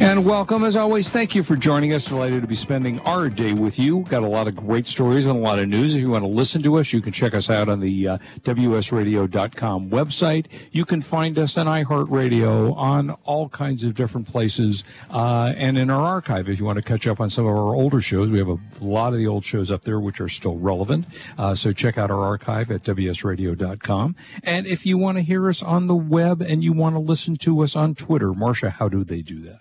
And welcome, as always. Thank you for joining us. Delighted to be spending our day with you. Got a lot of great stories and a lot of news. If you want to listen to us, you can check us out on the uh, WSRadio.com website. You can find us on iHeartRadio, on all kinds of different places, uh, and in our archive. If you want to catch up on some of our older shows, we have a lot of the old shows up there which are still relevant. Uh, so check out our archive at WSRadio.com. And if you want to hear us on the web and you want to listen to us on Twitter, Marsha, how do they do that?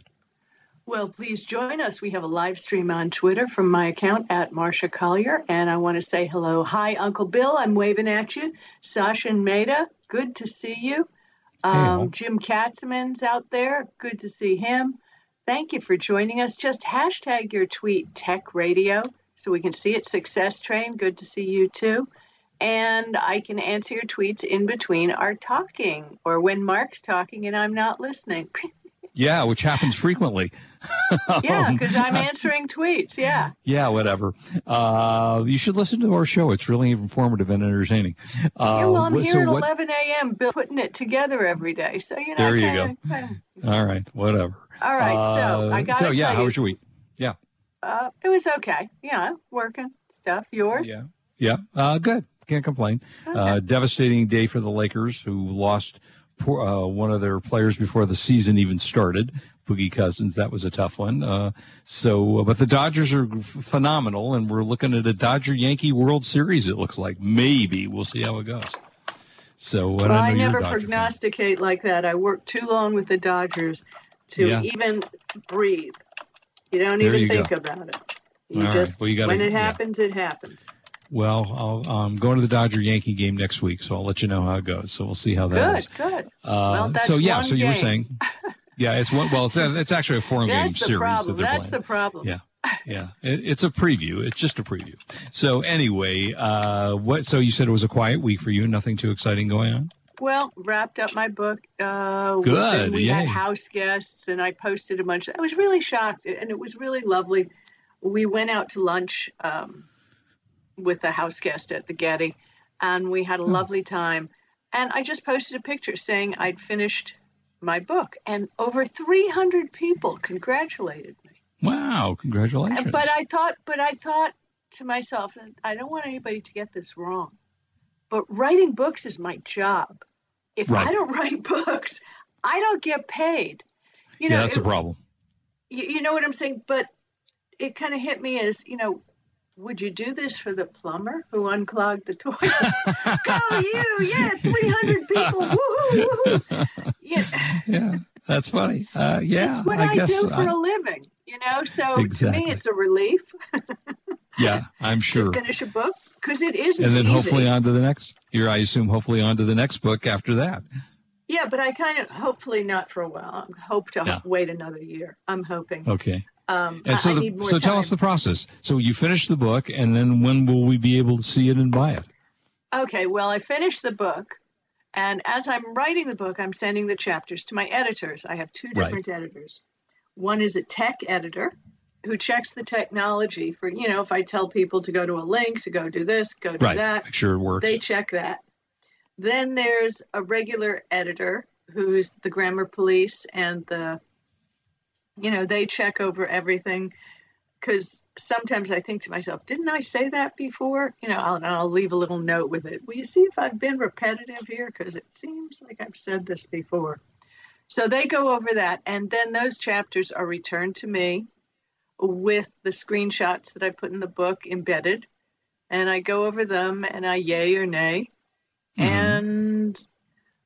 Well, please join us. We have a live stream on Twitter from my account at Marsha Collier. And I want to say hello. Hi, Uncle Bill. I'm waving at you. Sasha and Maida, good to see you. Um, Jim Katzman's out there. Good to see him. Thank you for joining us. Just hashtag your tweet Tech Radio so we can see it. Success Train, good to see you too. And I can answer your tweets in between our talking or when Mark's talking and I'm not listening. Yeah, which happens frequently. yeah, because I'm answering tweets. Yeah. Yeah, whatever. Uh, you should listen to our show. It's really informative and entertaining. Uh, yeah, well, I'm here so at what- 11 a.m. putting it together every day. So, you know, There you kinda- go. kinda- All right, whatever. All right, so I Uh, got So yeah, how was your week? Yeah, uh, it was okay. Yeah, working stuff. Yours? yeah, yeah. Uh, good. Can't complain. Uh, devastating day for the Lakers, who lost poor, uh, one of their players before the season even started. Boogie Cousins, that was a tough one. Uh, so, but the Dodgers are f- phenomenal, and we're looking at a Dodger Yankee World Series. It looks like maybe we'll see how it goes. So, Well, I, I know you're a never Dodger fan. prognosticate like that. I worked too long with the Dodgers to Yeah. even breathe. You don't There even you think go. about it. You All right. just Well, you gotta- when it yeah. happens, it happens. Well, I'll, I'm going to the Dodger Yankee game next week, so I'll let you know how it goes. So we'll see how that is. Good, good. Uh, Well, so yeah, so you were saying, yeah, it's one. Well, it's, it's actually a four game series. That's the series problem. that That's the problem. Yeah, yeah, it, it's a preview. It's just a preview. So anyway, uh, what? So you said it was a quiet week for you. Nothing too exciting going on. Well, wrapped up my book. Uh, Good, we yay. had house guests, and I posted a bunch. I was really shocked, and it was really lovely. We went out to lunch um, with a house guest at the Getty, and we had a lovely time. And I just posted a picture saying I'd finished my book, and over 300 people congratulated me. Wow! Congratulations. But I thought, but I thought to myself, I don't want anybody to get this wrong. But writing books is my job. If Right. I don't write books, I don't get paid. You know, yeah, that's it- a problem. You, you know what I'm saying? But it kind of hit me as, you know, would you do this for the plumber who unclogged the toilet? Go you! Yeah, 300 people. Woohoo! Woohoo! Yeah, Yeah, that's funny. Uh, yeah, it's what I, I, do for I- a living. You know, so to me, it's a relief yeah, I'm sure. to finish a book because it isn't And then easy. hopefully on to the next. You're, I assume, hopefully on to the next book after that. Yeah, but I kind of hopefully not for a while. I hope to Yeah. wait another year. I'm hoping. Okay. Um, And so, I the, need more so tell us the process. So you finish the book, and then when will we be able to see it and buy it? Okay, well, I finished the book, and as I'm writing the book, I'm sending the chapters to my editors. I have two Right. different editors. One is a tech editor who checks the technology for, you know, if I tell people to go to a link, to go do this, go do Right. that, Make sure it works. they check that. Then there's a regular editor who's the grammar police and the, you know, they check over everything. Because sometimes I think to myself, didn't I say that before? You know, I'll, I'll leave a little note with it. Will you see if I've been repetitive here? Because it seems like I've said this before. So they go over that, and then those chapters are returned to me with the screenshots that I put in the book embedded, and I go over them and I yay or nay. Mhm. And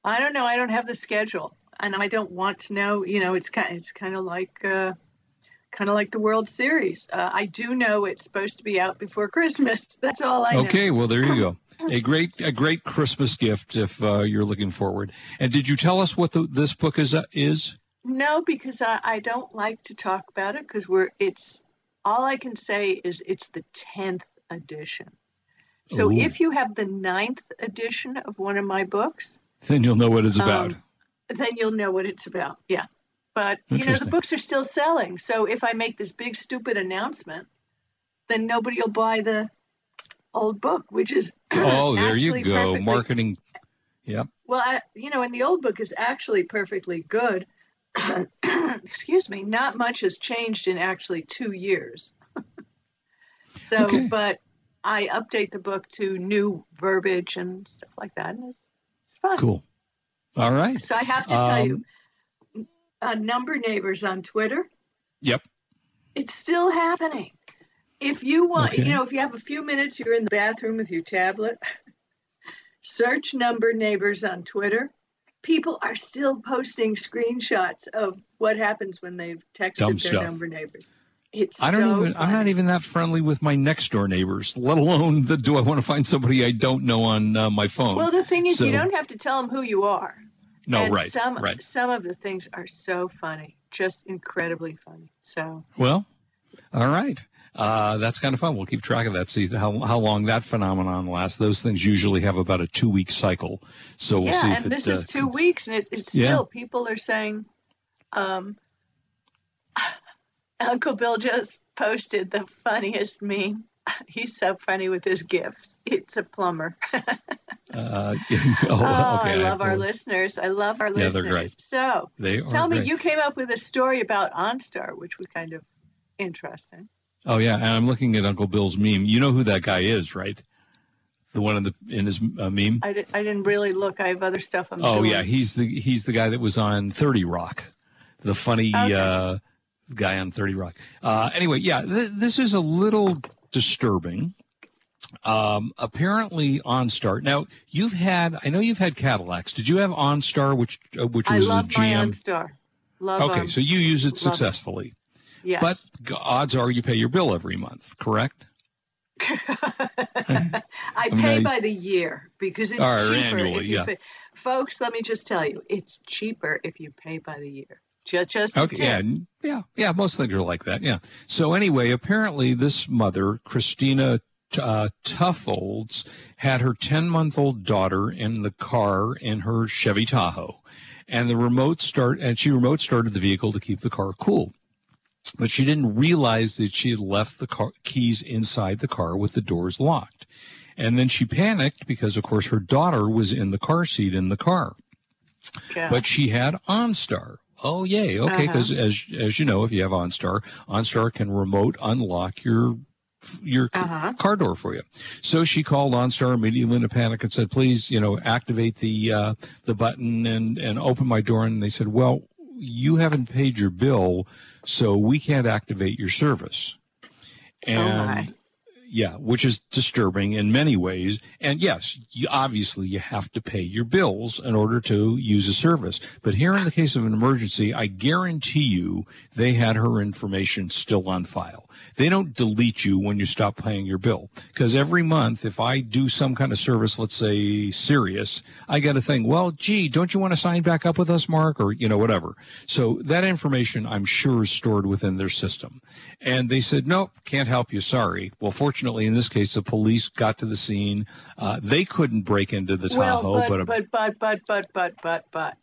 I don't know. I don't have the schedule, and I don't want to know. You know, it's kind. It's kind of like. Uh, Kind of like the World Series. Uh, I do know it's supposed to be out before Christmas. That's all I know. Okay, well there you go. A great a great Christmas gift if uh, you're looking forward. And did you tell us what the, this book is uh, is? No, because I, I don't like to talk about it because we're it's all I can say is it's the tenth edition. So Ooh. if you have the ninth edition of one of my books, Then you'll know what it's about. Um, then you'll know what it's about. Yeah. But you know, the books are still selling. So if I make this big stupid announcement, then nobody will buy the old book, which is Oh, there you go. perfectly- Marketing. Yep. Well, I, you know, and the old book is actually perfectly good. Excuse me. Not much has changed in actually two years. so, Okay. but I update the book to new verbiage and stuff like that, and it's, it's fun. Cool. All right. So I have to tell Um, you, uh, number neighbors on Twitter. Yep. It's still happening. If you want, Okay. you know, if you have a few minutes, you're in the bathroom with your tablet, search number neighbors on Twitter. People are still posting screenshots of what happens when they've texted Dumb their stuff. number neighbors. It's I don't so even. I'm not even that friendly with my next door neighbors. Let alone the, do I want to find somebody I don't know on uh, my phone? Well, the thing is, you don't have to tell them who you are. No, and right, Some right. some of the things are so funny, just incredibly funny. So Well, all right. Uh, that's kind of fun. We'll keep track of that. See how how long that phenomenon lasts. Those things usually have about a two week cycle. So we'll yeah, see if and it. this uh, is two weeks, and it, it's Yeah. still people are saying, um, Uncle Bill just posted the funniest meme. He's so funny with his gifts. It's a plumber. Uh, oh, Oh. I love our listeners. I love our Yeah, they're listeners. great. So They tell me, great. you came up with a story about OnStar, which was kind of interesting. Oh yeah, and I'm looking at Uncle Bill's meme. You know who that guy is, right? The one in the in his uh, meme. I, di- I didn't really look. I have other stuff I'm Oh doing. yeah, he's the he's the guy that was on Thirty Rock, the funny Okay. uh, guy on Thirty Rock. Uh, anyway, yeah, th- this is a little disturbing. Um, apparently, OnStar. Now you've had, I know you've had Cadillacs. Did you have OnStar, which uh, which I was love a my GM? OnStar. Love okay, so you use it love it. successfully, yes. but odds are you pay your bill every month, correct? I mean, pay I- by the year because it's cheaper annually, if you yeah. pay. Folks, let me just tell you, it's cheaper if you pay by the year. Just, just Okay, yeah, yeah, yeah. Most things are like that. Yeah. So anyway, apparently this mother, Christina uh, Tuffolds, had her 10-month-old daughter in the car in her Chevy Tahoe, and the remote start and she remote started the vehicle to keep the car cool. But she didn't realize that she had left the car keys inside the car with the doors locked. And then she panicked because, of course, her daughter was in the car seat in the car Yeah. but she had OnStar. Oh yay, okay, Uh-huh. because as as you know, if you have OnStar, OnStar can remote unlock your your Uh-huh. car door for you. So she called OnStar immediately in a panic and said, "Please, you know, activate the uh, the button and and open my door." And they said, "Well, you haven't paid your bill, so we can't activate your service." And oh my. Yeah, which is disturbing in many ways. And yes, you, obviously you have to pay your bills in order to use a service. But here in the case of an emergency, I guarantee you they had her information still on file. They don't delete you when you stop paying your bill. Because every month, if I do some kind of service, let's say Sirius, I get a thing, well, gee, don't you want to sign back up with us, Mark? Or, you know, whatever. So that information, I'm sure, is stored within their system. And they said, nope, can't help you. Sorry. Well, fortunately, Fortunately, in this case, the police got to the scene. Uh, they couldn't break into the Tahoe, well, but, but, a- but but but but but but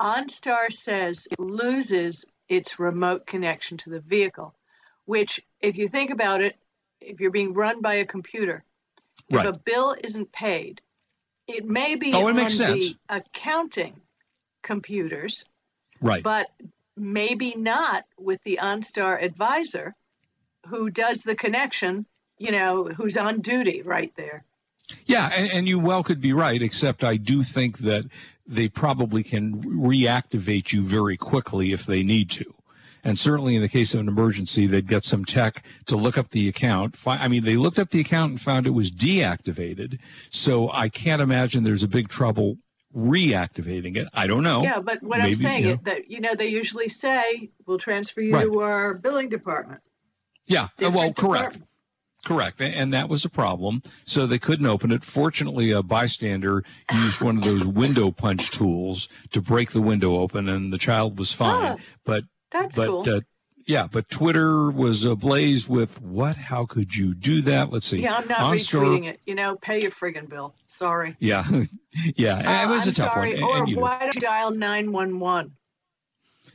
OnStar says it loses its remote connection to the vehicle, which, if you think about it, if you're being run by a computer, right. if a bill isn't paid, it may be oh, it on makes sense. the accounting computers, right? But maybe not with the OnStar advisor, who does the connection you know, who's on duty right there. Yeah, and, and you well could be right, except I do think that they probably can reactivate you very quickly if they need to. And certainly in the case of an emergency, they'd get some tech to look up the account. I mean, they looked up the account and found it was deactivated. So I can't imagine there's a big trouble reactivating it. I don't know. Yeah, but what I'm saying you know. is that you know they usually say we'll transfer you Right. to our billing department. Yeah, uh, well, Different correct. Correct, and that was a problem. So they couldn't open it. Fortunately, a bystander used one of those window punch tools to break the window open, and the child was fine. Oh, but That's but cool. uh, yeah, but Twitter was ablaze with what? How could you do that? Let's see. yeah, I'm not retweeting it. You know, pay your friggin' bill. Sorry. Yeah, yeah, Uh, it was I'm a tough sorry. one. Or and, you know, why don't you dial 911?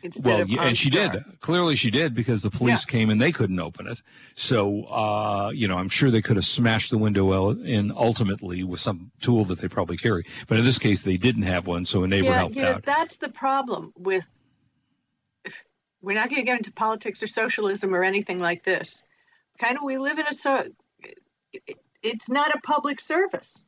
Instead well, yeah, and she OnStar. did. Clearly, she did because the police Yeah. came and they couldn't open it. So, uh, you know, I'm sure they could have smashed the window in ultimately with some tool that they probably carry. But in this case, they didn't have one, so a neighbor yeah, helped you know, out. that's the problem with. We're not going to get into politics or socialism or anything like this. Kind of, we live in a so. it- It's not a public service.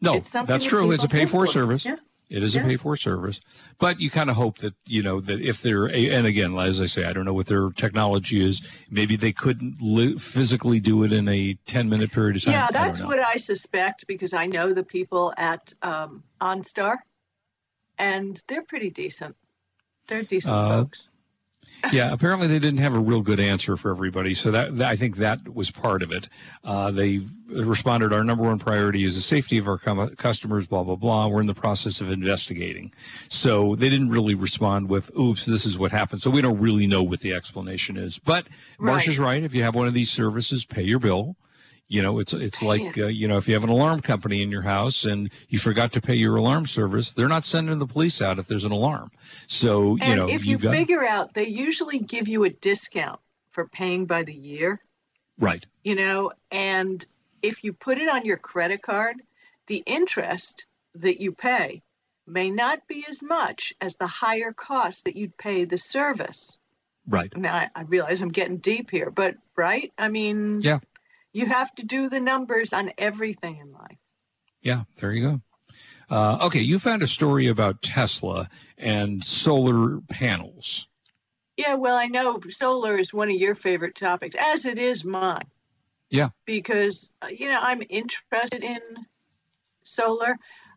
no, it's something that's true. It's a pay pay-for for. service. Yeah. It is a pay-for service, but you kind of hope that you know that if they're and again, as I say, I don't know what their technology is. Maybe they couldn't li- physically do it in a 10-minute period of time. Yeah, that's know. what I suspect because I know the people at um, OnStar, and they're pretty decent. They're decent Uh, folks. Yeah, apparently they didn't have a real good answer for everybody, so that, that- I think that was part of it. Uh, they responded, "Our number one priority is the safety of our com- customers." Blah blah blah. We're in the process of investigating, so they didn't really respond with, "Oops, this is what happened." So we don't really know what the explanation is. But Right. Marsha's right. If you have one of these services, pay your bill. You know, it's it's like uh, you know, if you have an alarm company in your house and you forgot to pay your alarm service, they're not sending the police out if there's an alarm. So you And know, if you got figure out, they usually give you a discount for paying by the year. right. you know, and if you put it on your credit card, the interest that you pay may not be as much as the higher cost that you'd pay the service. Right. Now, I, I realize I'm getting deep here, but right? I mean, Yeah. You have to do the numbers on everything in life. Yeah, there you go. Uh, okay, you found a story about Tesla and solar panels. Yeah, well, I know solar is one of your favorite topics, as it is mine. Yeah. Because, you know, I'm interested in solar.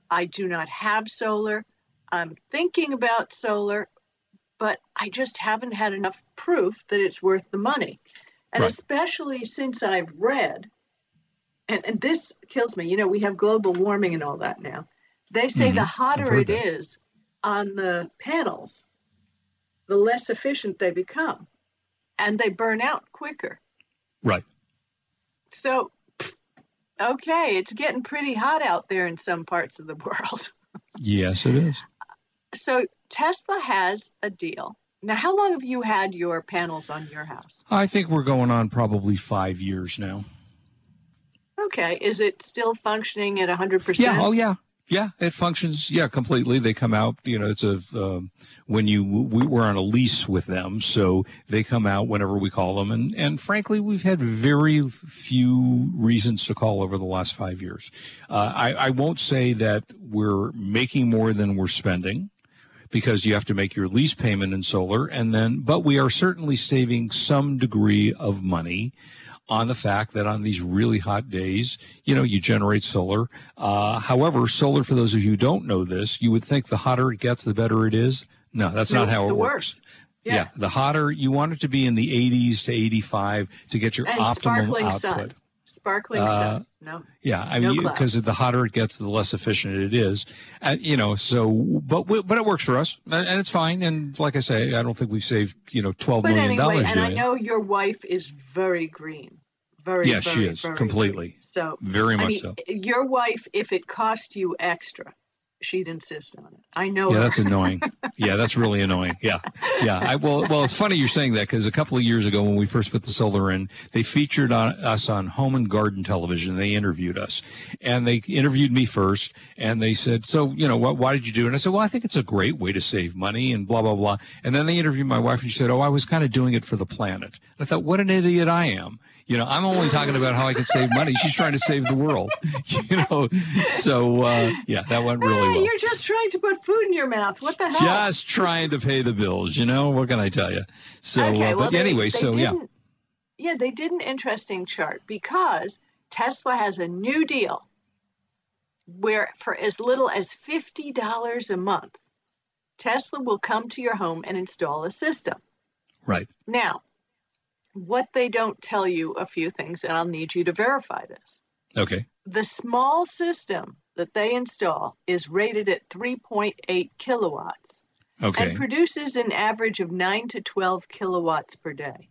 I do not have solar. I'm thinking about solar, but I just haven't had enough proof that it's worth the money. And Right. especially since I've read, and, and this kills me, you know, we have global warming and all that now. They say Mhm. the hotter it is on the panels, the less efficient they become and they burn out quicker. Right. So, okay, it's getting pretty hot out there in some parts of the world. Yes, it is. So, Tesla has a deal. Now, how long have you had your panels on your house? I think we're going on probably five years now. Okay, is it still functioning at 100%? Yeah. Oh, yeah. Yeah, it functions. Yeah, completely. They come out. You know, it's a um, when you we, we're on a lease with them, so they come out whenever we call them. And and frankly, we've had very few reasons to call over the last five years. Uh, I I won't say that we're making more than we're spending. Because you have to make your lease payment in solar, and then, but we are certainly saving some degree of money on the fact that on these really hot days, you know, you generate solar. Uh, however, solar, for those of you who don't know this, you would think the hotter it gets, the better it is. No, that's No, not how it the works. worse. Yeah. the hotter you want it to be in the 80s to 85 to get your And optimum output. sun. Sparkling Uh. No. Yeah, I No mean, because the hotter it gets, the less efficient it is. And, you know, so, but we, but it works for us, and and it's fine. And like I say, I don't think we've saved, you know, twelve But million anyway, dollars and I it. know your wife is very green. Very, Yeah, she is, completely. green. So, Very I much mean, so. your wife, if it cost you extra, she'd insist on it. I know Yeah, her. that's annoying. yeah, that's really annoying. Yeah, yeah. I, well, well, it's funny you're saying that because a couple of years ago when we first put the solar in, they featured on us on Home and Garden Television. They interviewed us, and they interviewed me first, and they said, "So, you know, what? Why did you do it?" And I said, "Well, I think it's a great way to save money," and blah blah blah. And then they interviewed my wife, and she said, "Oh, I was kind of doing it for the planet." And I thought, "What an idiot I am." You know, I'm only talking about how I can save money. She's trying to save the world. You know, so uh, yeah, that went really well. You're just trying to put food in your mouth. What the hell? Just trying to pay the bills, you know. What can I tell you? So, okay, uh, well, but they, anyway, they so yeah, yeah, they did an interesting chart because Tesla has a new deal where for as little as fifty dollars a month, Tesla will come to your home and install a system. right, Now, what they don't tell you a few things, and I'll need you to verify this. okay, The small system that they install is rated at 3.8 kilowatts okay, and produces an average of 9 to 12 kilowatts per day.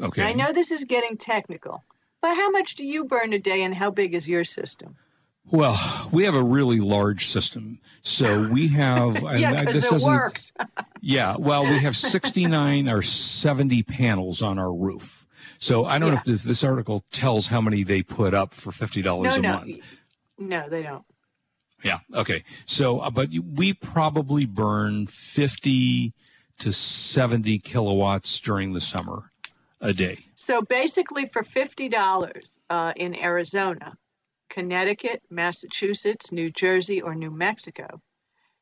okay. Now, I know this is getting technical, but how much do you burn a day and how big is your system? Well, we have a really large system. So we have. yeah, and because this it works. Yeah, well, we have 69 or 70 panels on our roof. So I don't know if this, this article tells how many they put up for $50 no, a no, month. no, they don't. Yeah. Okay. So, uh, but we probably burn 50 to 70 kilowatts during the summer a day. So basically, for fifty dollars uh, in Arizona, Connecticut, Massachusetts, New Jersey, or New Mexico,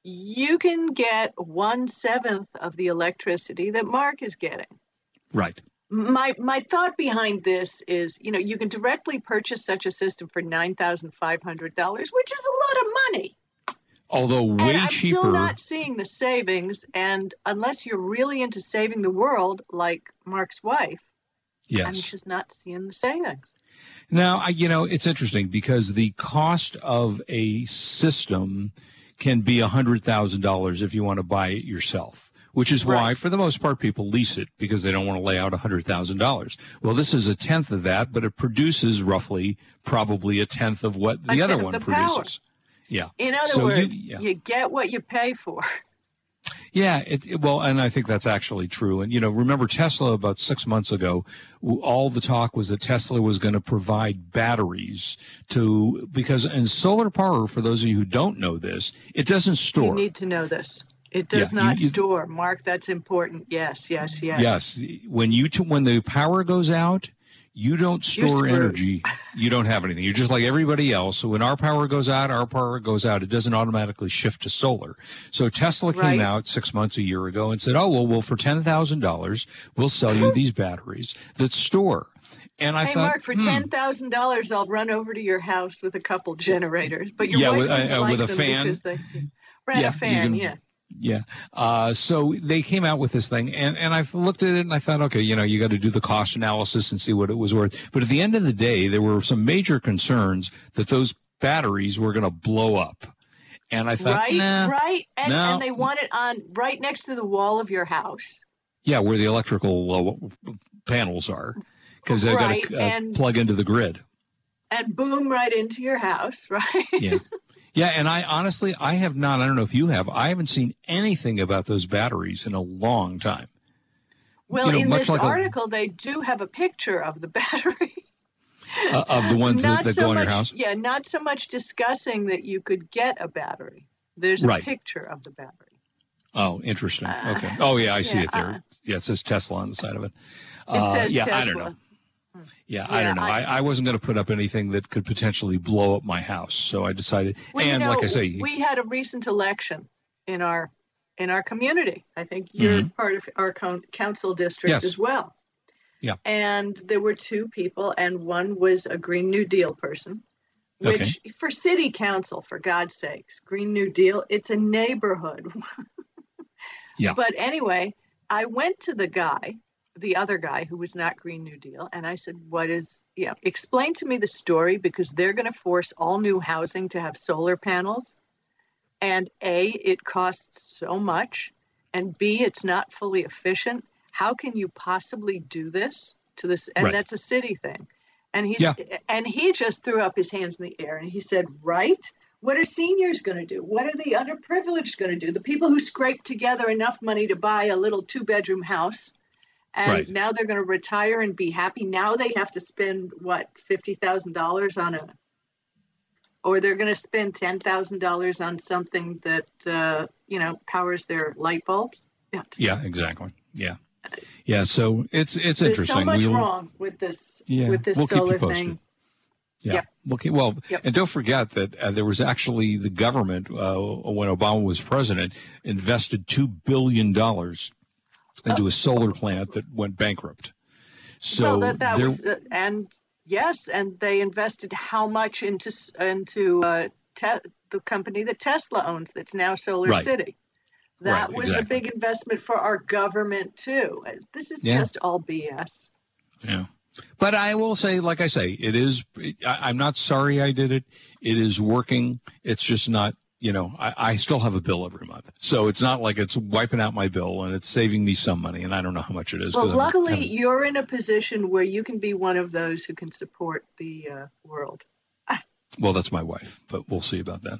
you can get one seventh of the electricity that Mark is getting. Right. My my thought behind this is, you know, you can directly purchase such a system for nine thousand five hundred dollars, which is a lot of money. Although way and I'm cheaper. still not seeing the savings. And unless you're really into saving the world, like Mark's wife, yes. I'm just not seeing the savings. Now, I, you know, it's interesting because the cost of a system can be $100,000 if you want to buy it yourself, which is why, for the most part, people lease it because they don't want to lay out $100,000. Well, this is a tenth of that, but it produces roughly probably a tenth of what the A other one the power. produces. Yeah. In other So you- words, yeah. you get what you pay for. Yeah, it, it- well, and I think that's actually true. And you know, remember Tesla about six months ago, all the talk was that Tesla was going to provide batteries to because in solar power, for those of you who don't know this, it doesn't store. You need to know this. It does Yeah, you- not you- store. Mark, that's important. Yes, yes, yes. Yes, when you t- when the power goes out, you don't store energy. You don't have anything. You're just like everybody else. So when our power goes out, our power goes out. It doesn't automatically shift to solar. So Tesla came Right. out six months, a year ago, and said, "Oh well, well for ten thousand dollars, we'll sell you these batteries that store." And I Hey, thought, Mark, for hmm, ten thousand dollars, I'll run over to your house with a couple generators. But your Yeah, wife with- uh, uh, like with a them fan. they ran Yeah, a fan. can- yeah. Yeah. Uh, so they came out with this thing, and, and I looked at it and I thought, okay, you know, you got to do the cost analysis and see what it was worth. But at the end of the day, there were some major concerns that those batteries were going to blow up. And I thought, Right, nah, right, and, no. and they want it on right next to the wall of your house. yeah, where the electrical uh, panels are, because they've Right, got to uh, plug into the grid. and boom right into your house, right? Yeah. Yeah, and I honestly, I have not. I don't know if you have. I haven't seen anything about those batteries in a long time. Well, You know, in this like a- article, they do have a picture of the battery. Uh, of the ones that, not that so go in much, your house. Yeah, not so much discussing that you could get a battery. There's a Right. picture of the battery. Oh, interesting. Uh, okay. Oh, yeah, I see yeah, it there. uh, yeah, it says Tesla on the side of it. It Uh, says yeah, Tesla. I don't know. Yeah, I don't know. I, I- wasn't going to put up anything that could potentially blow up my house, so I decided. Well, and you know, like I say, we had a recent election in our in our community. I think you're part of our council district Mm-hmm. Yes. as well. Yeah. And there were two people, and one was a Green New Deal person, which for city council, for God's sakes, Green New Deal, it's a neighborhood. Yeah. But anyway, I went to the guy, the other guy who was not Green New Deal, and I said, What is, yeah, explain to me the story because they're going to force all new housing to have solar panels. And A, it costs so much. And B, it's not fully efficient. How can you possibly do this to this? And Right. that's a city thing. And he's Yeah. and he just threw up his hands in the air and he said, Right? What are seniors going to do? What are the underprivileged going to do? The people who scraped together enough money to buy a little two bedroom house and Right. now they're going to retire and be happy. Now they have to spend what fifty thousand dollars on a, or they're going to spend ten thousand dollars on something that uh, you know powers their light bulbs. Yeah, yeah, exactly. Yeah, yeah. So it's it's there's interesting. so much We'll- wrong with this Yeah, with this we'll solar thing. Yeah. Yep. Okay. Well, Yep. and don't forget that uh, there was actually the government uh, when Obama was president invested two billion dollars into a solar plant that went bankrupt. So well, that, that there, was uh, and yes, and they invested how much into into uh, te- the company that Tesla owns that's now Solar Right. City. That Right, was exactly. a big investment for our government too. Uh, This is Yeah. just all BS. Yeah. But I will say, like I say, it is. I, I'm not sorry I did it. It is working. It's just not. You know, I, I still have a bill every month, so it's not like it's wiping out my bill and it's saving me some money, and I don't know how much it is. Well, I'm luckily, you're in a position where you can be one of those who can support the uh, world. Well, that's my wife, but we'll see about that.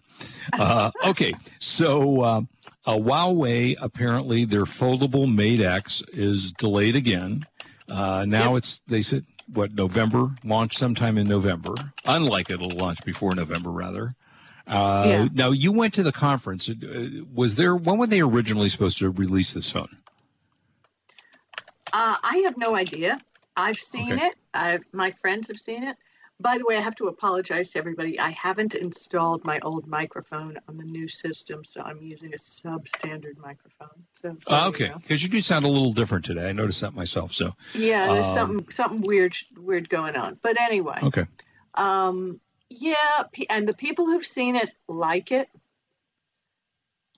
Uh, okay, so uh, uh, Huawei apparently their foldable Mate X is delayed again. Uh, now Yep. it's they said what November launch sometime in November. Unlike it'll launch before November rather. Uh, Yeah. Now you went to the conference. Uh, Was there when were they originally supposed to release this phone? Uh, I have no idea. I've seen Okay. it. I've, my friends have seen it. By the way, I have to apologize to everybody. I haven't installed my old microphone on the new system, so I'm using a substandard microphone. So Uh, you okay, because you do sound a little different today. I noticed that myself. So Yeah, there's Um, something something weird weird going on. But anyway, okay, um, yeah, and the people who've seen it like it.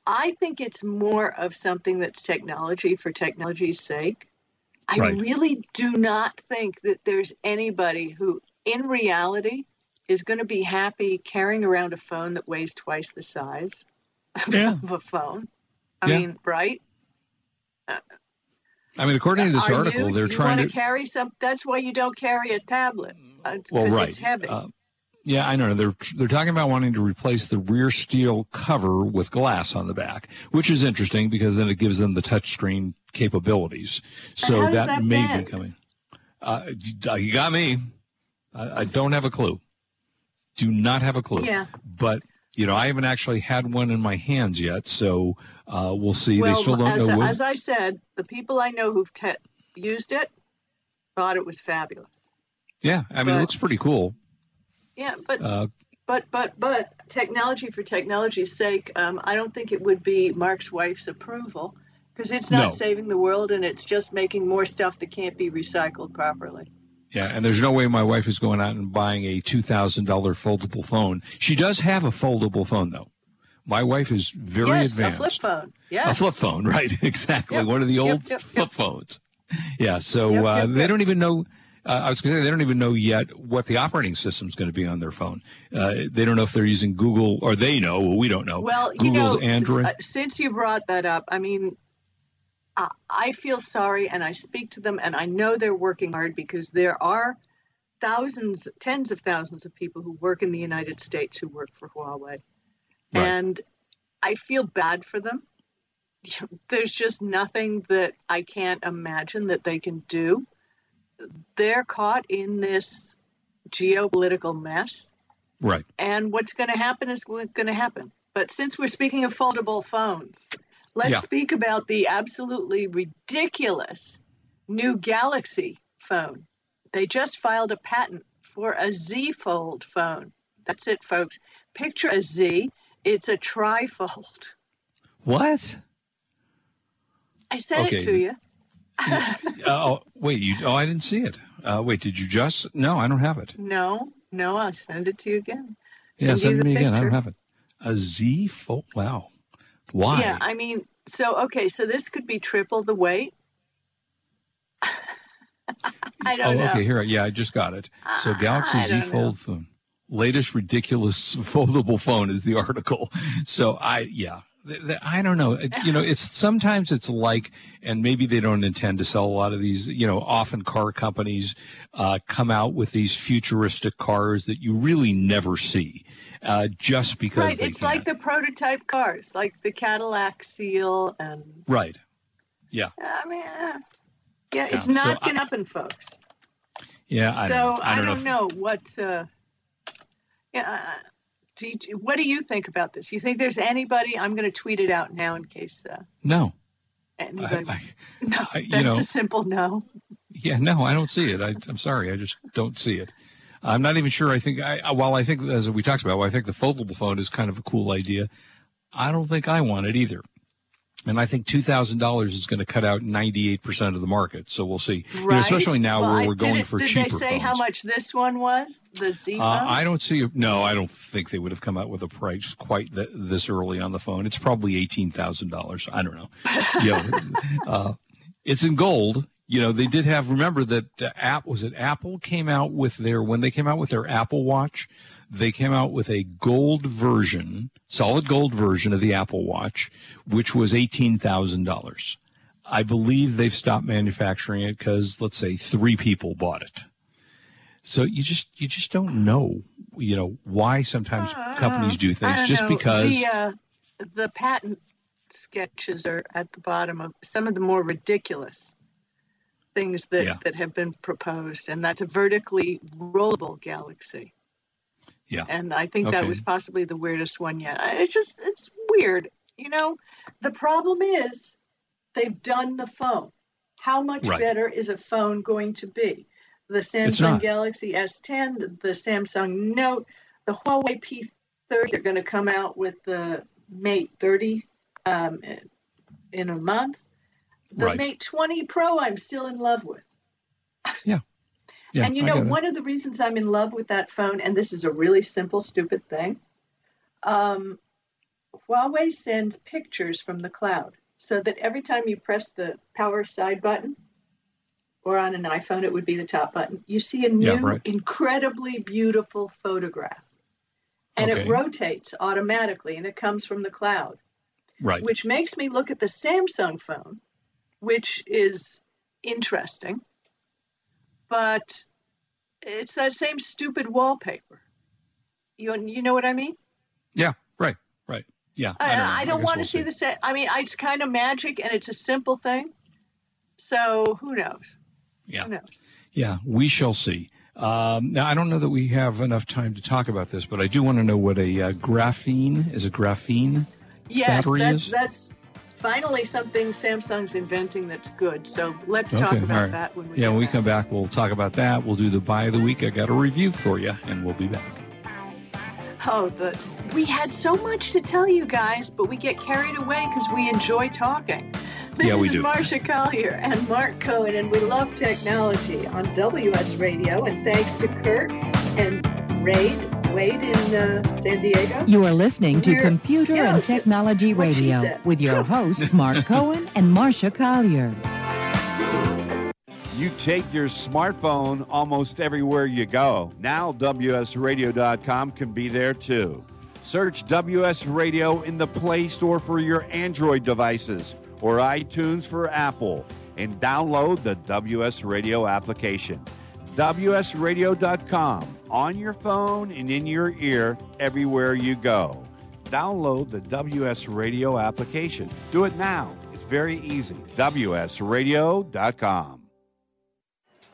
I think it's more of something that's technology for technology's sake. I Right. really do not think that there's anybody who, in reality, is going to be happy carrying around a phone that weighs twice the size Yeah. of a phone. I Yeah. mean, right? I mean, according to this article, you, they're you trying to. carry some. That's why you don't carry a tablet because well, right. it's heavy. Uh, yeah, I know. They're they're talking about wanting to replace the rear steel cover with glass on the back, which is interesting because then it gives them the touchscreen capabilities. So does that may bend? be coming. Uh, you got me. I, I don't have a clue. Do not have a clue. Yeah. But you know, I haven't actually had one in my hands yet, so uh, we'll see. well, they still don't as, know. as I said, the people I know who've te- used it thought it was fabulous. yeah, I mean, it looks pretty cool. Yeah, but Uh, but but but technology for technology's sake, um, I don't think it would be Mark's wife's approval because it's not No. saving the world and it's just making more stuff that can't be recycled properly. Yeah, and there's no way my wife is going out and buying a two thousand dollar foldable phone. She does have a foldable phone though. My wife is very yes, advanced. a flip phone. Yes, A flip phone, right? Exactly. Yep, One of the old yep, flip yep. phones. Yeah. So uh, they don't even know. Uh, I was going to say they don't even know yet what the operating system is going to be on their phone. Uh, they don't know if they're using Google or they know. Well, we don't know. Well, you Google's know, Android. uh, since you brought that up, I mean, I, I feel sorry and I speak to them and I know they're working hard because there are thousands, tens of thousands of people who work in the United States who work for Huawei. Right. And I feel bad for them. There's just nothing that I can't imagine that they can do. They're caught in this geopolitical mess right. and what's going to happen is what's going to happen. But since we're speaking of foldable phones, let's Yeah. speak about the absolutely ridiculous new Galaxy phone. They just filed a patent for a Z Fold phone. That's it, folks. Picture a Z. It's a trifold. What? I said Okay. it to you. Oh, wait. You? Oh, I didn't see it. Uh, wait. Did you just? No, I don't have it. No, no, I'll send it to you again. Yeah, Send you send me again. I don't have it. A Z Fold. Wow. Why? Yeah, I mean, so okay, so this could be triple the weight. I oh, don't know. okay. Here. Yeah, I just got it. So Galaxy Z Fold phone. Latest ridiculous foldable phone is the article. So I, yeah, I don't know. You know, it's sometimes it's like, and maybe they don't intend to sell a lot of these. You know, often car companies uh, come out with these futuristic cars that you really never see, uh, just because Right, it's can. like the prototype cars, like the Cadillac Ciel, and right. Yeah. I mean, yeah, it's Yeah, so not I- gonna happen, folks. Yeah. I so don't know. I don't, if- know what. Uh, yeah, do you, what do you think about this? You think there's anybody? I'm going to tweet it out now in case uh, No. anybody. I, I, no, I- you that's know- a simple no. Yeah, no, I don't see it. I, I'm sorry, I just don't see it. I'm not even sure. I think, I, while I think, as we talked about, while I think the foldable phone is kind of a cool idea, I don't think I want it either. And I think two thousand dollars is going to cut out 98 percent of the market. So we'll see. You know, especially now Well, where we're did going it- for did cheaper they say phones. how much this one was? The Z phone. Uh, I don't see. No, I don't think they would have come out with a price quite th- this early on the phone. It's probably eighteen thousand dollars. I don't know. yeah, uh, it's in gold. You know, they did have. Remember that uh, app was it Apple came out with their when they came out with their Apple Watch. They came out with a gold version, solid gold version of the Apple Watch, which was eighteen thousand dollars. I believe they've stopped manufacturing it because let's say three people bought it. So you just you just don't know, you know, why sometimes companies do things just know. because. the uh, the patent sketches are at the bottom of some of the more ridiculous things that Yeah. that have been proposed, and that's a vertically rollable galaxy. Yeah. And I think that was possibly the weirdest one yet. It's just it's weird, you know. The problem is they've done the phone. How much Right. better is a phone going to be? The Samsung. Galaxy S10, the, the Samsung Note, the Huawei P30. They're going to come out with the Mate 30 um, in a month. The Right. Mate 20 Pro, I'm still in love with. Yeah, and you know, one of the reasons I'm in love with that phone, and this is a really simple, stupid thing, um, Huawei sends pictures from the cloud so that every time you press the power side button, or on an iPhone, it would be the top button, you see a new, Yeah, right. incredibly beautiful photograph. And it rotates automatically and it comes from the cloud right. which makes me look at the Samsung phone, which is interesting, but it's that same stupid wallpaper. You you know what I mean? yeah, right, right. Yeah. I, know. I, don't guess want we'll to see the same. I mean, it's kind of magic and it's a simple thing. So who knows? Yeah. Who knows? Yeah, we shall see. Um, now, I don't know that we have enough time to talk about this, but I do want to know what a uh, graphene is. A graphene? Yes, Battery that's is- that's finally something Samsung's inventing that's good. So let's talk about right. that when we Yeah, when we back. come back, we'll talk about that. We'll do the buy of the week. I got a review for you, and we'll be back. Oh, the, we had so much to tell you guys, but we get carried away because we enjoy talking. This Yeah, we is do. Marsha Collier and Marc Cohen, and we love technology on WS Radio. And thanks to Kurt and Raid, Wade in uh, San Diego. You are listening to We're- Computer yeah, and Technology Radio with your hosts, Marc Cohen and Marsha Collier. You take your smartphone almost everywhere you go. Now, WSRadio.com can be there too. Search WS Radio in the Play Store for your Android devices or iTunes for Apple and download the WS Radio application. WSRadio.com on your phone and in your ear everywhere you go. Download the WS Radio application. Do it now. It's very easy. WSRadio.com.